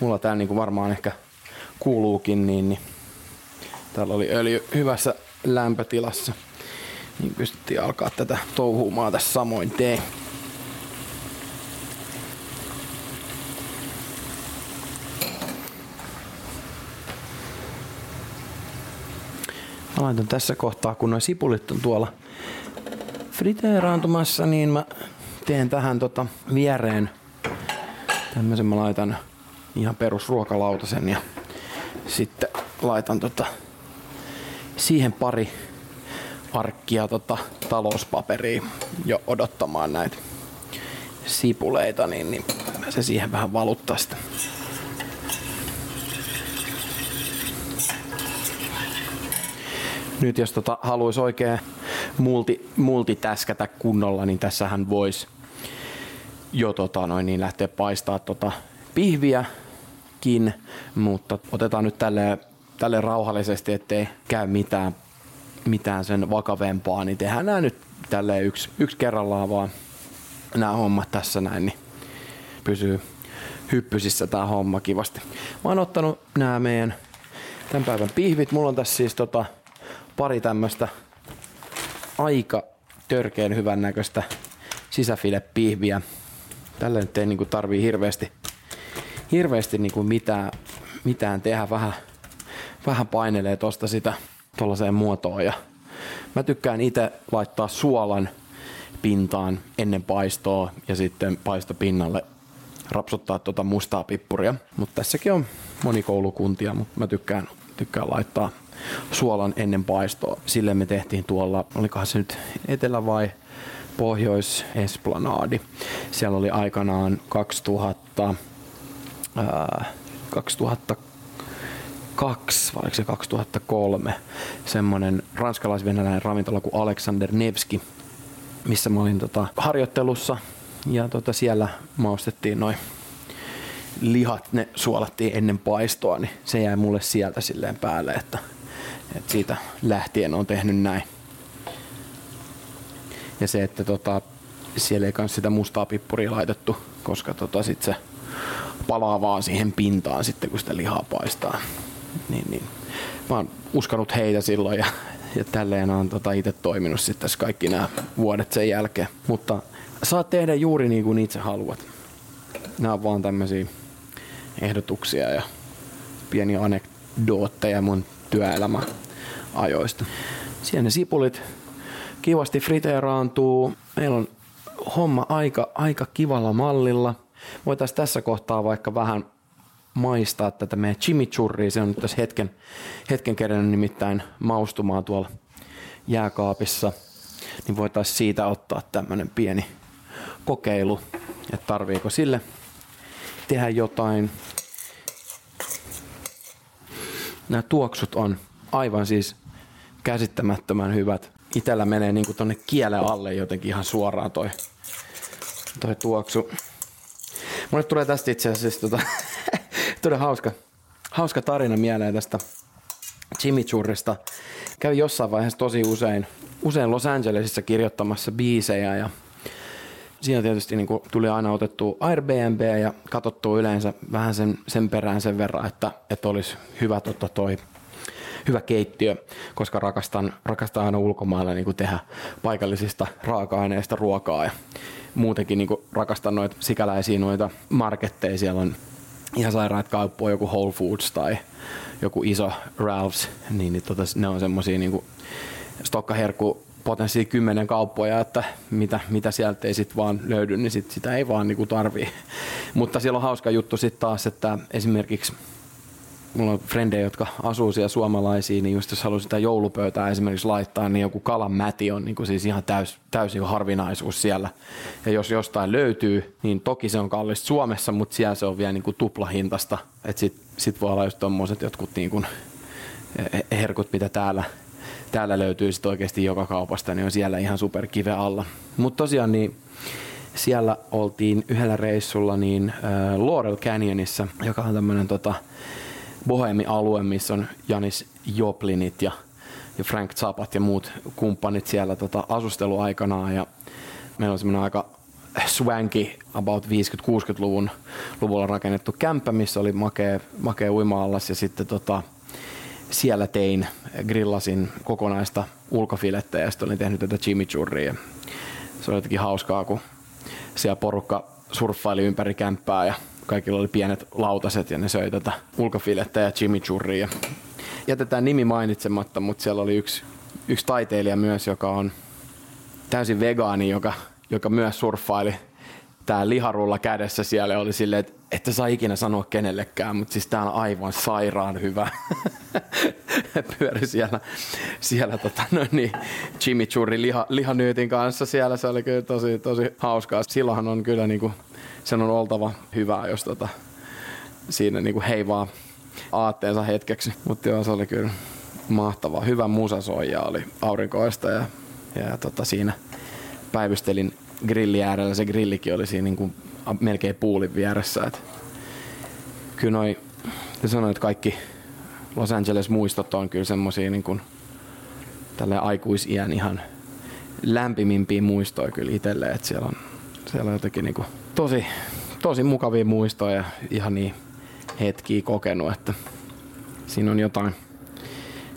Mulla tää niin kuin varmaan ehkä kuuluukin, niin, niin täällä oli öljy hyvässä lämpötilassa niin pystyttiin alkaa tätä touhuumaan tässä samoin teen. Mä laitan tässä kohtaa, kun noin sipulit on tuolla friteeraantumassa, niin mä teen tähän tota viereen tämmöisen mä laitan ihan perusruokalautasen ja sitten laitan tota siihen pari arkkia tota, talouspaperia jo odottamaan näitä sipuleita, niin, niin se siihen vähän valuttaa sitä. Nyt jos tota haluaisi oikein multi, multitäskätä kunnolla, niin tässähän voisi jo tota noin, niin lähteä paistaa tota pihviäkin, mutta otetaan nyt tälle, tälle rauhallisesti, ettei käy mitään mitään sen vakavempaa, niin tehdään nämä nyt tälleen yksi, yksi kerrallaan vaan nämä hommat tässä näin, niin pysyy hyppysissä tämä homma kivasti. Mä oon ottanut nämä meidän tämän päivän pihvit. Mulla on tässä siis tota pari tämmöistä aika törkeen hyvän näköistä sisäfile-pihviä. Tällä nyt ei niinku tarvii hirveästi, hirveästi niinku mitään, mitään tehdä. Vähän, vähän painelee tosta sitä tuollaiseen muotoon. Ja mä tykkään itse laittaa suolan pintaan ennen paistoa ja sitten paistopinnalle rapsuttaa tuota mustaa pippuria. Mutta tässäkin on monikoulukuntia, mutta mä tykkään, tykkään laittaa suolan ennen paistoa. Sille me tehtiin tuolla, olikohan se nyt Etelä- vai Pohjois-Esplanadi. Siellä oli aikanaan 2000, ää, 2000 2002 vai se 2003 semmoinen ranskalais-venäläinen ravintola kuin Alexander Nevski, missä mä olin tota, harjoittelussa ja tota, siellä maustettiin noin lihat, ne suolattiin ennen paistoa, niin se jäi mulle sieltä silleen päälle, että, että siitä lähtien on tehnyt näin. Ja se, että tota, siellä ei kans sitä mustaa pippuria laitettu, koska tota, sit se palaa vaan siihen pintaan sitten, kun sitä lihaa paistaa niin, niin. Mä oon uskonut heitä silloin ja, ja tälleen on tota itse toiminut sitten tässä kaikki nämä vuodet sen jälkeen. Mutta saat tehdä juuri niin kuin itse haluat. Nämä on vaan tämmöisiä ehdotuksia ja pieniä anekdootteja mun työelämäajoista. Siellä ne sipulit kivasti friteeraantuu. Meillä on homma aika, aika kivalla mallilla. Voitaisiin tässä kohtaa vaikka vähän maistaa tätä meidän chimichurria. Se on nyt tässä hetken, hetken kerran nimittäin maustumaan tuolla jääkaapissa, niin voitaisiin siitä ottaa tämmönen pieni kokeilu, että tarviiko sille tehdä jotain. Nämä tuoksut on aivan siis käsittämättömän hyvät. Itellä menee niinku tonne kielen alle jotenkin ihan suoraan toi, toi tuoksu. Mulle tulee tästä itse asiassa tota, todella hauska, hauska tarina mieleen tästä chimichurrista. Kävin jossain vaiheessa tosi usein, usein Los Angelesissa kirjoittamassa biisejä ja siinä tietysti niin kuin tuli aina otettu Airbnb ja katsottu yleensä vähän sen, sen perään sen verran, että, että olisi hyvä tota toi hyvä keittiö, koska rakastan, rakastan aina ulkomailla niin kuin tehdä paikallisista raaka-aineista ruokaa ja muutenkin niin kuin rakastan noita sikäläisiä noita marketteja. Siellä on ihan sairaat kauppoja, joku Whole Foods tai joku iso Ralphs, niin, niin tota, ne on semmosia niin stokkaherkku potenssi kymmenen kauppoja, että mitä, mitä sieltä ei sit vaan löydy, niin sit sitä ei vaan niinku tarvii. Mutta siellä on hauska juttu sitten taas, että esimerkiksi mulla on frendejä, jotka asuu siellä suomalaisia, niin just jos haluaa sitä joulupöytää esimerkiksi laittaa, niin joku kalan mäti on niin kuin siis ihan täys, täysin harvinaisuus siellä. Ja jos jostain löytyy, niin toki se on kallista Suomessa, mutta siellä se on vielä niin kuin tuplahintasta. Että sit, sit voi olla just tommoset jotkut niin kuin herkut, mitä täällä, täällä löytyy sit oikeasti joka kaupasta, niin on siellä ihan superkive alla. Mutta tosiaan niin siellä oltiin yhdellä reissulla niin äh, Laurel Canyonissa, joka on tämmöinen tota, Bohemi-alue, missä on Janis Joplinit ja, ja Frank Zappat ja muut kumppanit siellä tota, asusteluaikanaan. Ja meillä on semmoinen aika swanky, about 50-60-luvun luvulla rakennettu kämppä, missä oli makea, makea uima-allas ja sitten tota, siellä tein, grillasin kokonaista ulkofilettä ja sitten olin tehnyt tätä chimichurria. Se oli jotenkin hauskaa, kun siellä porukka surffaili ympäri kämppää ja kaikilla oli pienet lautaset ja ne söi tätä ulkofilettä ja chimichurria. Jätetään nimi mainitsematta, mutta siellä oli yksi, yksi taiteilija myös, joka on täysin vegaani, joka, joka myös surffaili tää liharulla kädessä siellä oli silleen, että että saa ikinä sanoa kenellekään, mutta siis tää on aivan sairaan hyvä. Pyöri siellä, siellä tota, no niin, chimichurri liha, lihanyytin kanssa siellä, se oli kyllä tosi, tosi hauskaa. Silloinhan on kyllä niinku sen on oltava hyvää, jos tota, siinä niinku heivaa aatteensa hetkeksi. Mutta joo, se oli kyllä mahtavaa. Hyvä musasoija oli aurinkoista ja, ja tota, siinä päivystelin grilli äärellä. Se grillikin oli siinä niinku melkein puulin vieressä. Et kyllä noi, te sanoit, että kaikki Los Angeles muistot on kyllä semmosia niin tälle aikuisiän ihan lämpimimpiä muistoja kyllä itselleen, että siellä on, siellä on jotenkin niin kuin tosi, tosi mukavia muistoja ja ihan niin hetkiä kokenut, että siinä on jotain,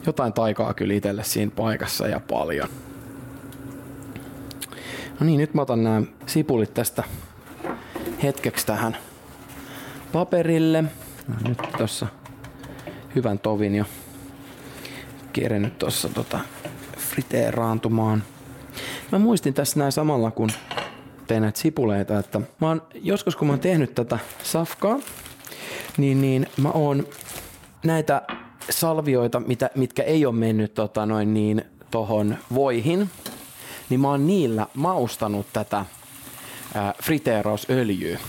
jotain taikaa kyllä itselle siinä paikassa ja paljon. No niin, nyt mä otan nämä sipulit tästä hetkeksi tähän paperille. No, nyt tossa hyvän tovin jo kerennyt tuossa tota friteeraantumaan. Mä muistin tässä näin samalla, kun tein näitä sipuleita, että mä oon, joskus kun mä oon tehnyt tätä safkaa, niin, niin mä oon näitä salvioita, mitä, mitkä ei ole mennyt tota, noin niin, tohon voihin, niin mä oon niillä maustanut tätä ää, friteerausöljyä.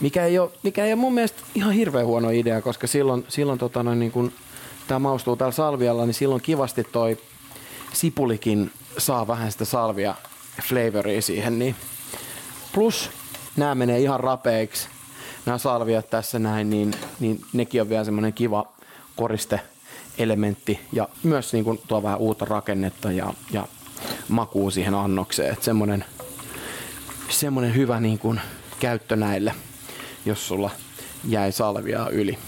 Mikä ei, ole, mikä ei ole mun mielestä ihan hirveän huono idea, koska silloin, silloin tota noin, niin kun tämä maustuu täällä salvialla, niin silloin kivasti toi sipulikin saa vähän sitä salvia flavoria siihen. Niin. Plus nämä menee ihan rapeiksi, nämä salviat tässä näin, niin, niin nekin on vielä semmoinen kiva koriste elementti ja myös niin kuin tuo vähän uutta rakennetta ja, ja makuu siihen annokseen. Että semmoinen, semmoinen hyvä niin kuin käyttö näille, jos sulla jäi salviaa yli.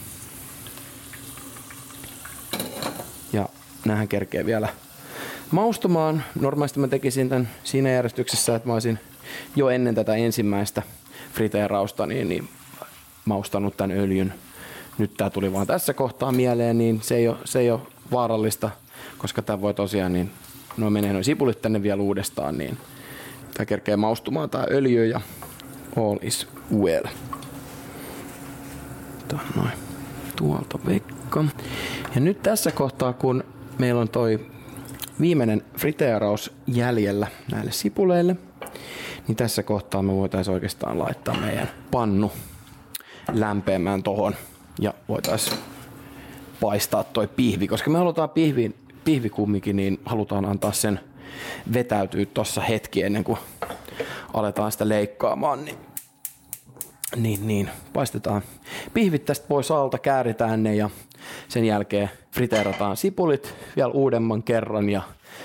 Ja näähän kerkee vielä maustumaan. Normaalisti mä tekisin tämän siinä järjestyksessä, että mä olisin jo ennen tätä ensimmäistä friteerausta niin, niin maustanut tämän öljyn. Nyt tämä tuli vaan tässä kohtaa mieleen, niin se ei ole, se ei ole vaarallista, koska tämä voi tosiaan, niin noin menee noin sipulit tänne vielä uudestaan, niin tämä kerkee maustumaan tämä öljy ja all is well. Noin. Tuolta Vekka. Ja nyt tässä kohtaa, kun meillä on toi viimeinen friteeraus jäljellä näille sipuleille, niin tässä kohtaa me voitaisiin oikeastaan laittaa meidän pannu lämpeämään tohon ja voitaisiin paistaa toi pihvi, koska me halutaan pihvi, pihvi kumminkin, niin halutaan antaa sen vetäytyä tuossa hetki ennen kuin aletaan sitä leikkaamaan, niin, niin, niin paistetaan pihvit tästä pois alta, kääritään ne ja sen jälkeen friteerataan sipulit vielä uudemman kerran ja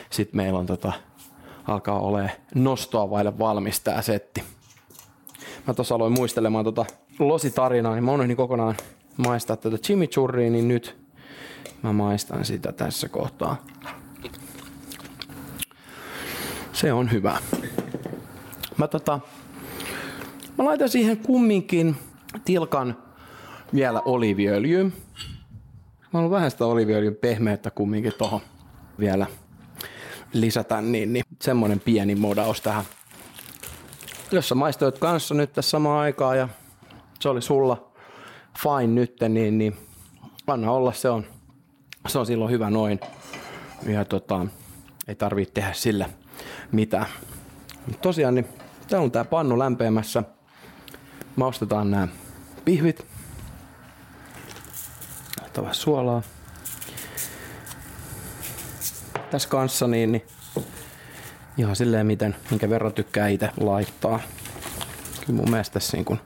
sitten meillä on tota, alkaa ole nostoa vaille valmis tää setti. Mä tuossa aloin muistelemaan tota lositarinaa, niin mä unohdin kokonaan maistaa tätä chimichurria, niin nyt mä maistan sitä tässä kohtaa. Se on hyvä. Mä, tota, mä laitan siihen kumminkin tilkan vielä oliviöljyä. Mä haluan vähän sitä oliviöljyn pehmeyttä kumminkin tuohon vielä lisätä, niin, niin semmoinen pieni modaus tähän. Jos sä maistoit kanssa nyt tässä samaan aikaa ja se oli sulla fine nyt, niin, niin anna olla, se on, se on silloin hyvä noin. Ja tota, ei tarvitse tehdä sille mitään. Mut tosiaan, niin täällä on tää pannu lämpeämässä. Maustetaan nämä pihvit. Laitetaan suolaa. Tässä kanssa niin, niin ihan silleen, miten, minkä verran tykkää itse laittaa. Kyllä mun mielestä tässä niin kun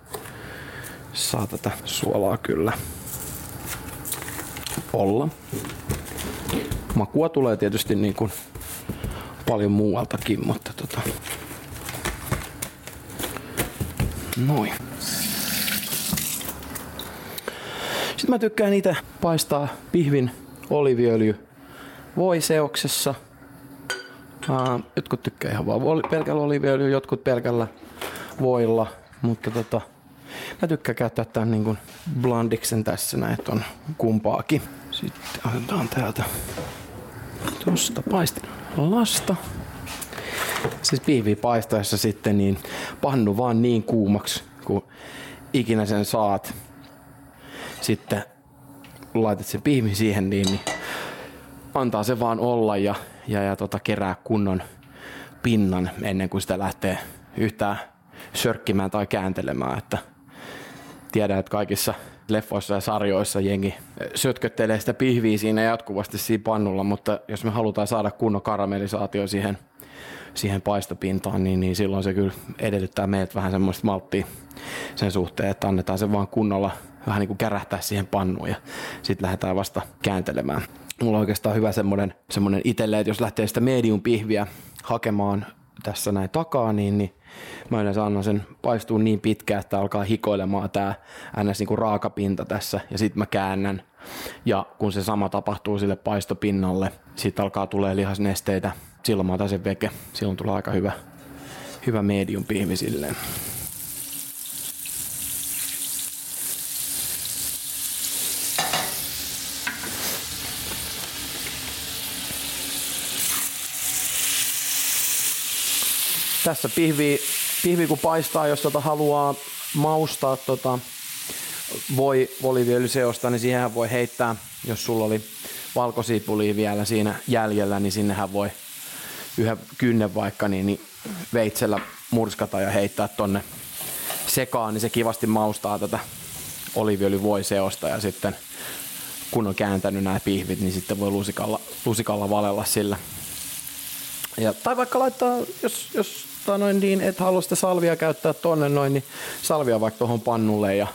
saa tätä suolaa kyllä olla. Makua tulee tietysti niin kuin paljon muualtakin, mutta tota... Noin. Sitten mä tykkään itse paistaa pihvin oliviöljy voiseoksessa. Jotkut tykkää ihan vaan pelkällä oliviöljyllä, jotkut pelkällä voilla, mutta tota, mä tykkään käyttää tämän niin kuin blandiksen tässä näin, että on kumpaakin. Sitten otetaan täältä tuosta paistin lasta. Siis pihvi paistaessa sitten niin pannu vaan niin kuumaksi, kun ikinä sen saat. Sitten laitat sen pihvi siihen niin, niin antaa se vaan olla ja, ja, ja tota, kerää kunnon pinnan ennen kuin sitä lähtee yhtään sörkkimään tai kääntelemään. Että tiedän, että kaikissa leffoissa ja sarjoissa jengi sötköttelee sitä pihviä siinä jatkuvasti siinä pannulla, mutta jos me halutaan saada kunnon karamellisaatio siihen, siihen paistopintaan, niin, niin silloin se kyllä edellyttää meiltä vähän semmoista malttia sen suhteen, että annetaan se vaan kunnolla vähän niin kuin kärähtää siihen pannuun ja sitten lähdetään vasta kääntelemään. Mulla on oikeastaan hyvä semmoinen, semmoinen itselle, että jos lähtee sitä medium pihviä hakemaan tässä näin takaa, niin, niin mä yleensä annan sen paistua niin pitkään, että alkaa hikoilemaan tämä ns. Niin raakapinta tässä ja sitten mä käännän. Ja kun se sama tapahtuu sille paistopinnalle, sitten alkaa tulee lihasnesteitä, silloin mä otan sen veke. Silloin tulee aika hyvä, hyvä medium pihvi silleen. Tässä pihvi, pihvi kun paistaa, jos tota haluaa maustaa tota voi oliviöljyseosta, niin siihen voi heittää, jos sulla oli valkosipulia vielä siinä jäljellä, niin sinnehän voi yhden kynnen vaikka niin, niin veitsellä murskata ja heittää tonne sekaan, niin se kivasti maustaa tätä oliviöljyvoiseosta ja sitten kun on kääntänyt nämä pihvit, niin sitten voi lusikalla, lusikalla valella sillä. Ja, tai vaikka laittaa, jos, jos tota noin, niin et halua sitä salvia käyttää tonne noin, niin salvia vaikka tuohon pannulle ja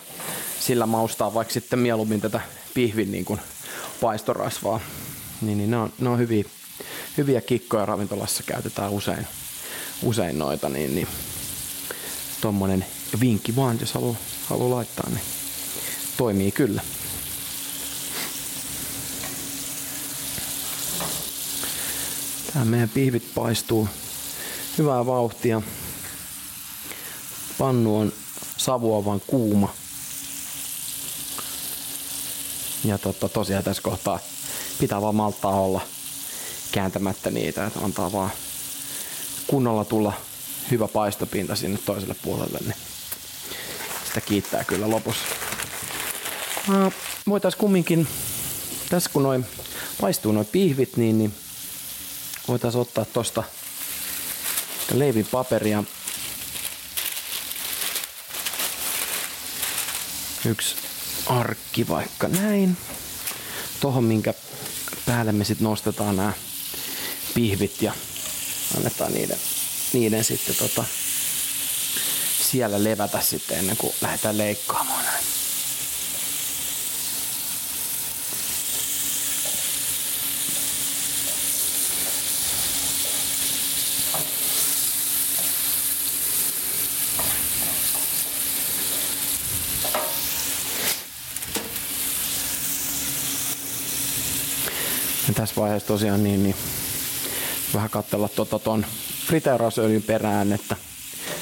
sillä maustaa vaikka sitten mieluummin tätä pihvin niin kuin paistorasvaa. Niin, niin ne on, ne on hyviä, hyviä kikkoja ravintolassa käytetään usein, usein noita, niin, niin tommonen vinkki vaan, jos haluaa halu laittaa, niin toimii kyllä. Tää meidän pihvit paistuu hyvää vauhtia. Pannu on savuavan kuuma. Ja totta, tosiaan tässä kohtaa pitää vaan malttaa olla kääntämättä niitä, että antaa vaan kunnolla tulla hyvä paistopinta sinne toiselle puolelle, niin sitä kiittää kyllä lopussa. Voitaisiin kumminkin, tässä kun noin paistuu noin pihvit, niin, niin voitaisiin ottaa tosta leivipaperia. Yksi arkki vaikka näin. Tohon minkä päälle me sitten nostetaan nämä pihvit ja annetaan niiden, niiden sitten tota, siellä levätä sitten ennen kuin lähdetään leikkaamaan näin. Ja tässä vaiheessa tosiaan niin, niin vähän katsella tota ton friteerausöljyn perään, että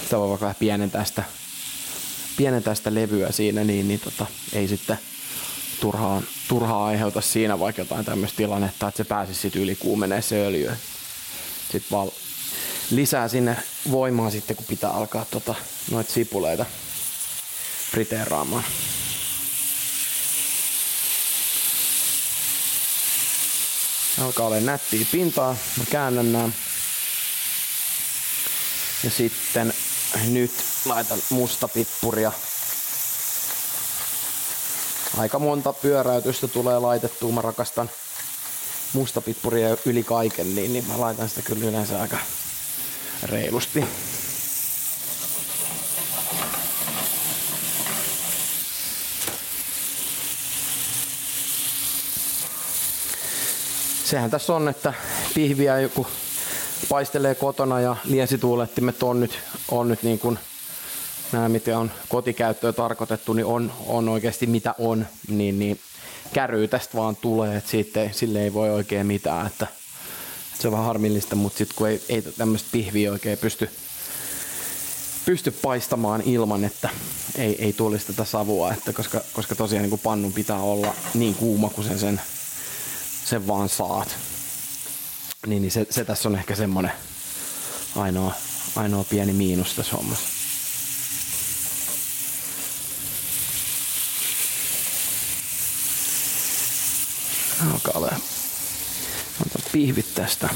sitä voi vaikka vähän pienentää sitä, pienentää sitä levyä siinä, niin, niin tota, ei sitten turhaa, turhaa aiheuta siinä vaikka jotain tämmöistä tilannetta, että se pääsisi sitten yli kuumenee se öljy. Sitten vaan lisää sinne voimaa sitten, kun pitää alkaa tota, noita sipuleita friteeraamaan. Alkaa olla nättiä pintaa. Mä käännän nämä. Ja sitten nyt laitan mustapippuria. Aika monta pyöräytystä tulee laitettua. Mä rakastan mustapippuria yli kaiken, niin, niin mä laitan sitä kyllä yleensä aika reilusti. Sehän tässä on, että pihviä joku paistelee kotona ja liensituulettimet on nyt, on nyt niin kuin nämä, mitä on kotikäyttöön tarkoitettu, niin on, on oikeasti mitä on, niin, niin käryy tästä vaan tulee, että siitä ei, sille ei voi oikein mitään, että, että se on vähän harmillista, mutta sitten kun ei, ei tämmöistä pihviä oikein pysty, pysty paistamaan ilman, että ei, ei tulisi tätä savua, että koska, koska tosiaan niin kuin pannun pitää olla niin kuuma kuin sen, sen sen vaan saat. Niin, niin se, se tässä on ehkä semmonen ainoa, ainoa pieni miinus tässä hommassa. Alkaa olla. Otan pihvit tästä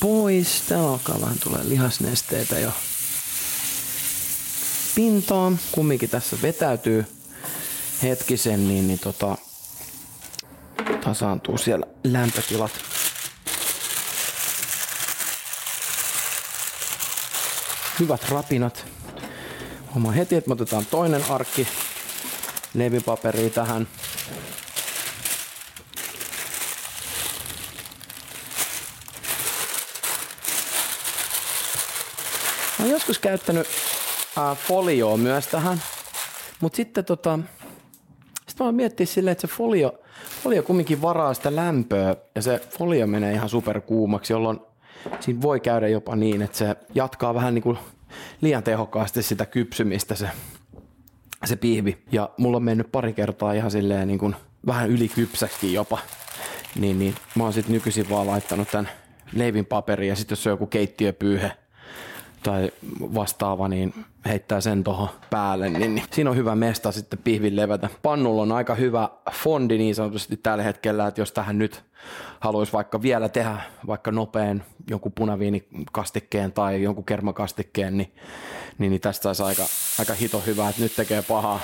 pois. Täällä alkaa vähän tulee lihasnesteitä jo pintaan. Kumminkin tässä vetäytyy hetkisen, niin, niin tota, tasaantuu siellä lämpötilat. Hyvät rapinat. Homma heti, että me otetaan toinen arkki levypaperi tähän. Mä oon joskus käyttänyt äh, folioa myös tähän, mutta sitten tota, sit mä oon miettinyt silleen, että se folio, folio kumminkin varaa sitä lämpöä ja se folio menee ihan superkuumaksi, jolloin siinä voi käydä jopa niin, että se jatkaa vähän niin kuin liian tehokkaasti sitä kypsymistä se, se pihvi. Ja mulla on mennyt pari kertaa ihan silleen niin kuin vähän ylikypsäkin jopa. Niin, niin mä oon sitten nykyisin vaan laittanut tämän leivin paperiin ja sitten jos on joku keittiöpyyhe, tai vastaava, niin heittää sen tuohon päälle, niin, niin siinä on hyvä mesta sitten pihvin levätä. Pannulla on aika hyvä fondi niin sanotusti tällä hetkellä, että jos tähän nyt haluaisi vaikka vielä tehdä vaikka nopean jonkun punaviinikastikkeen tai jonkun kermakastikkeen, niin, niin, niin tästä saisi aika, aika hito hyvä, että nyt tekee pahaa,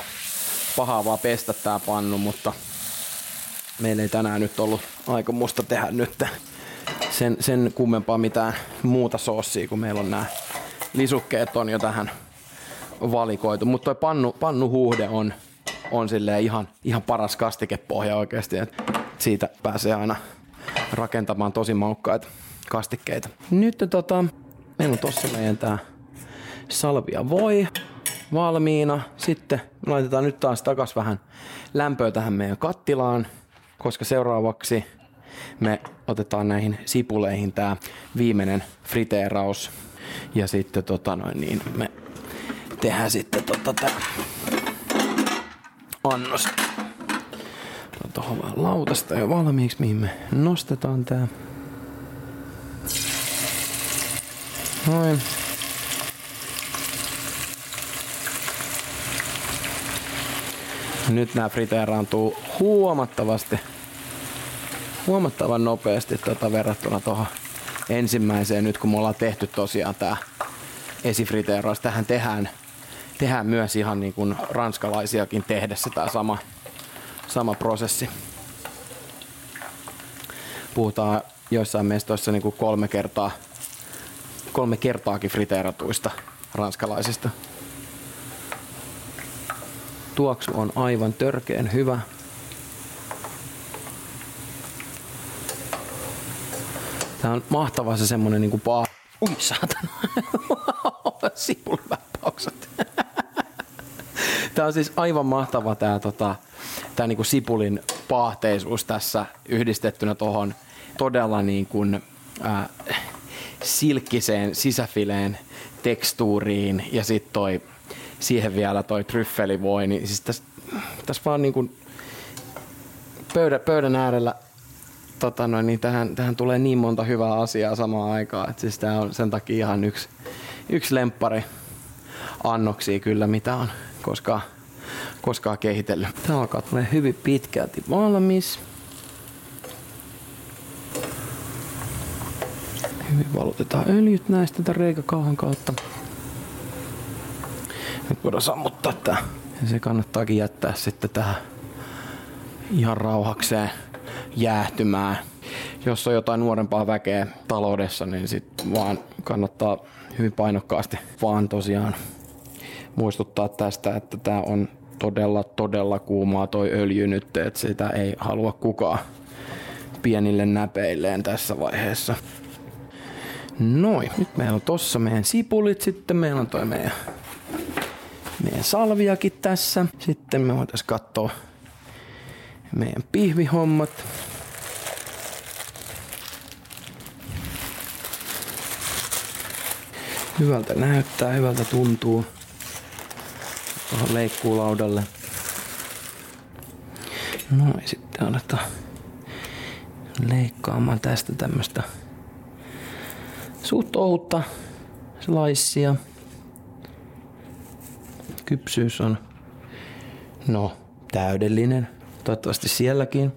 pahaa vaan pestä tämä pannu, mutta meillä ei tänään nyt ollut aika musta tehdä nyt sen, sen kummempaa mitään muuta soossia, kun meillä on nämä lisukkeet on jo tähän valikoitu. Mutta toi pannu, pannuhuhde on, on ihan, ihan paras kastikepohja oikeasti. Et siitä pääsee aina rakentamaan tosi maukkaita kastikkeita. Nyt tota, meillä on tossa meidän tää salvia voi valmiina. Sitten laitetaan nyt taas takas vähän lämpöä tähän meidän kattilaan, koska seuraavaksi me otetaan näihin sipuleihin tämä viimeinen friteeraus ja sitten tota noin, niin me tehdään sitten tota tää annos tuohon vaan lautasta jo valmiiksi, mihin me nostetaan tää. Noin. Nyt nämä friteeraantuu huomattavasti huomattavan nopeasti tota verrattuna tuohon ensimmäiseen, nyt kun me ollaan tehty tosiaan tämä esifriteeraus. Tähän tehdään, tehdään myös ihan niin kuin ranskalaisiakin tehdessä tämä sama, sama prosessi. Puhutaan joissain mestoissa niin kuin kolme kertaa, kolme kertaakin friteeratuista ranskalaisista. Tuoksu on aivan törkeen hyvä. Tää on mahtava se semmonen niinku paa... Ui saatana. Sipuliväppaukset. Tää on siis aivan mahtava tää, tota, tää niinku sipulin paahteisuus tässä yhdistettynä tohon todella niin kuin, äh, silkkiseen sisäfileen tekstuuriin ja sitten toi siihen vielä toi tryffeli niin siis tässä, tässä vaan niin kuin pöydän, pöydän äärellä tota noin, niin tähän, tähän tulee niin monta hyvää asiaa samaan aikaan, että siis tämä on sen takia ihan yksi, yksi lemppari annoksia kyllä, mitä on koskaan, koskaan kehitellyt. Tämä alkaa tulee hyvin pitkälti valmis. Hyvin valutetaan öljyt näistä tätä reikäkauhan kautta. Nyt voidaan sammuttaa tää. Ja se kannattaakin jättää sitten tähän ihan rauhakseen jäähtymään. Jos on jotain nuorempaa väkeä taloudessa, niin sit vaan kannattaa hyvin painokkaasti vaan tosiaan muistuttaa tästä, että tämä on todella, todella kuumaa toi öljy nyt, että sitä ei halua kukaan pienille näpeilleen tässä vaiheessa. Noin, nyt meillä on tossa meidän sipulit, sitten meillä on toi meidän, meidän salviakin tässä. Sitten me voitaisiin katsoa meidän pihvihommat. Hyvältä näyttää, hyvältä tuntuu tuohon leikkuulaudalle. Noin, sitten aletaan leikkaamaan tästä tämmöstä suht ohutta slaissia. Kypsyys on no täydellinen. Toivottavasti sielläkin.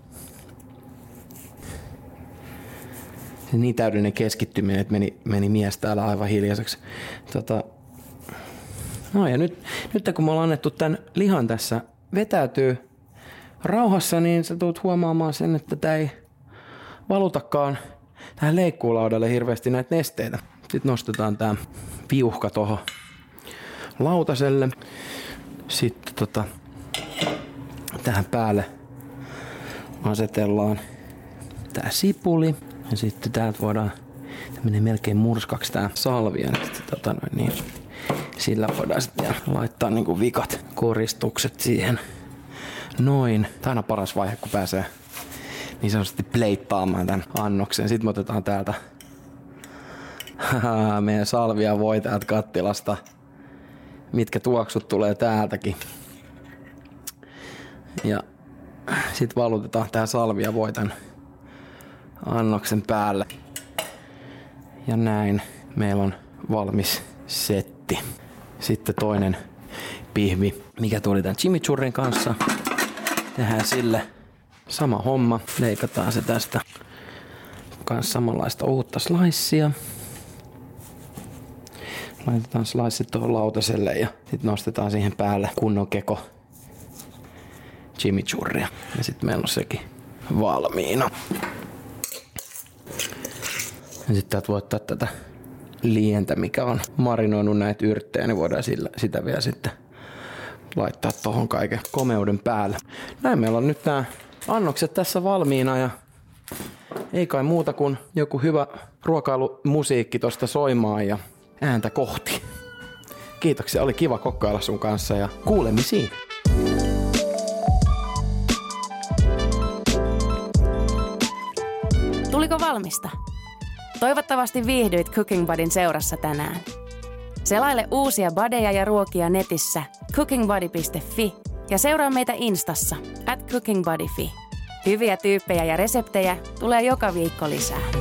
Se niin täydellinen keskittyminen, että meni, meni mies täällä aivan hiljaiseksi. Tota, no ja nyt, nyt kun me ollaan annettu tämän lihan tässä vetäytyy rauhassa, niin sä tulet huomaamaan sen, että tämä ei valutakaan tähän leikkuulaudalle hirveästi näitä nesteitä. Sitten nostetaan tämä piuhka tuohon lautaselle. Sitten tota, tähän päälle asetellaan tää sipuli. Ja sitten täältä voidaan, tämä menee melkein murskaksi tää salvia. Sitten, tota noin, niin, sillä voidaan sitten laittaa niinku vikat koristukset siihen. Noin. Tämä on paras vaihe, kun pääsee niin sanotusti pleittaamaan tämän annoksen. Sitten me otetaan täältä meidän salvia voi täältä kattilasta. Mitkä tuoksut tulee täältäkin. Ja sitten valutetaan tää salvia voi tämän annoksen päälle. Ja näin meillä on valmis setti. Sitten toinen pihvi, mikä tuli tämän chimichurrin kanssa. Tehdään sille Sama homma. Leikataan se tästä. Kans samanlaista uutta slaissia. Laitetaan sliceit tuohon lautaselle ja sitten nostetaan siihen päälle kunnon keko chimichurria. Ja sitten meillä on sekin valmiina. Ja sitten täältä voi ottaa tätä lientä, mikä on marinoinut näitä yrttejä, niin voidaan sillä, sitä vielä sitten laittaa tuohon kaiken komeuden päälle. Näin meillä on nyt nämä annokset tässä valmiina ja ei kai muuta kuin joku hyvä ruokailumusiikki tosta soimaan ja ääntä kohti. Kiitoksia, oli kiva kokkailla sun kanssa ja kuulemisiin. Valmista? Toivottavasti viihdyit Cooking Budin seurassa tänään. Selaile uusia badeja ja ruokia netissä cookingbody.fi ja seuraa meitä Instassa at cookingbuddyfi. Hyviä tyyppejä ja reseptejä tulee joka viikko lisää.